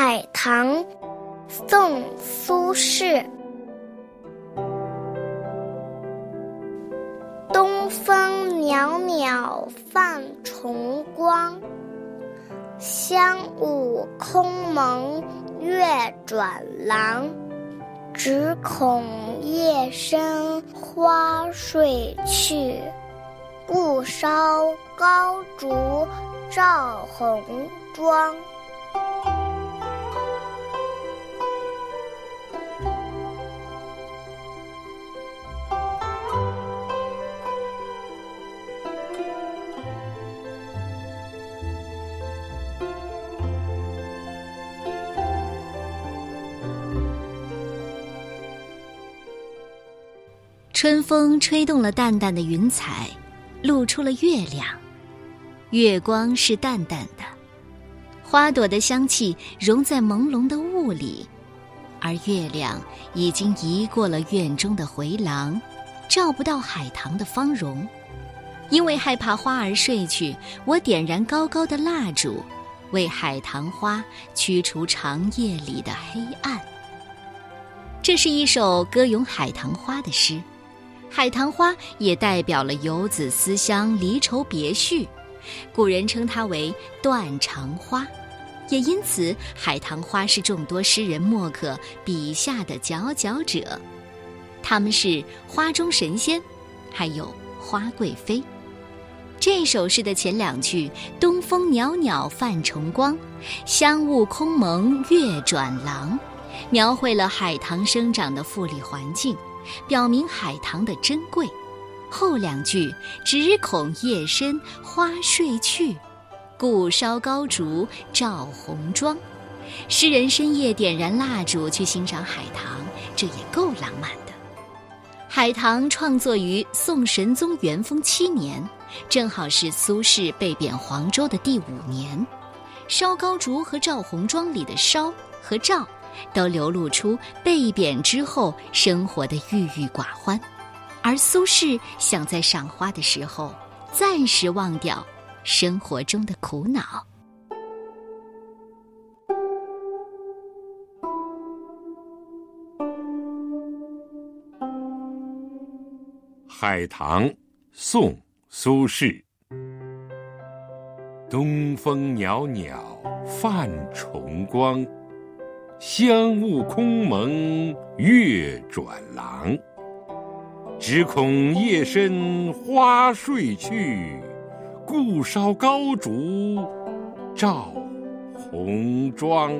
海棠，宋·苏轼。东风袅袅泛崇光，香雾空蒙月转廊。只恐夜深花睡去，故烧高烛照红妆。春风吹动了淡淡的云彩，露出了月亮。月光是淡淡的，花朵的香气融在朦胧的雾里，而月亮已经移过了院中的回廊，照不到海棠的芳容。因为害怕花儿睡去，我点燃高高的蜡烛，为海棠花驱除长夜里的黑暗。这是一首歌咏海棠花的诗。海棠花也代表了游子思乡、离愁别绪，古人称它为断肠花，也因此海棠花是众多诗人墨客笔下的佼佼者。他们是花中神仙，还有花贵妃。这首诗的前两句“东风袅袅泛崇光，香雾空蒙月转廊”，描绘了海棠生长的富丽环境。表明海棠的珍贵，后两句只恐夜深花睡去，故烧高烛照红妆。诗人深夜点燃蜡烛去欣赏海棠，这也够浪漫的。海棠创作于宋神宗元丰七年，正好是苏轼被贬黄州的第五年。烧高烛和照红妆里的烧和照。都流露出被贬之后生活的郁郁寡欢，而苏轼想在赏花的时候暂时忘掉生活中的苦恼。海棠，宋·苏轼。东风袅袅泛崇光。香雾空蒙月转廊，只恐夜深花睡去，故烧高烛照红妆。